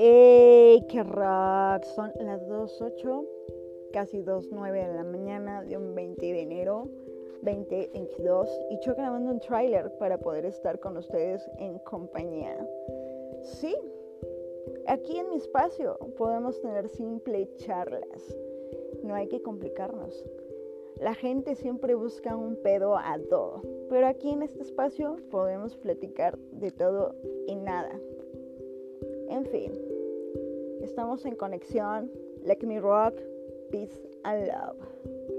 ¡Ey, qué rock! Son las 2.08, casi 2.09 de la mañana de un 20 de enero 2022 y yo grabando un tráiler para poder estar con ustedes en compañía. Sí, aquí en mi espacio podemos tener simple charlas, no hay que complicarnos. La gente siempre busca un pedo a todo, pero aquí en este espacio podemos platicar de todo y nada. En fin, estamos en conexión. Let me rock, peace and love.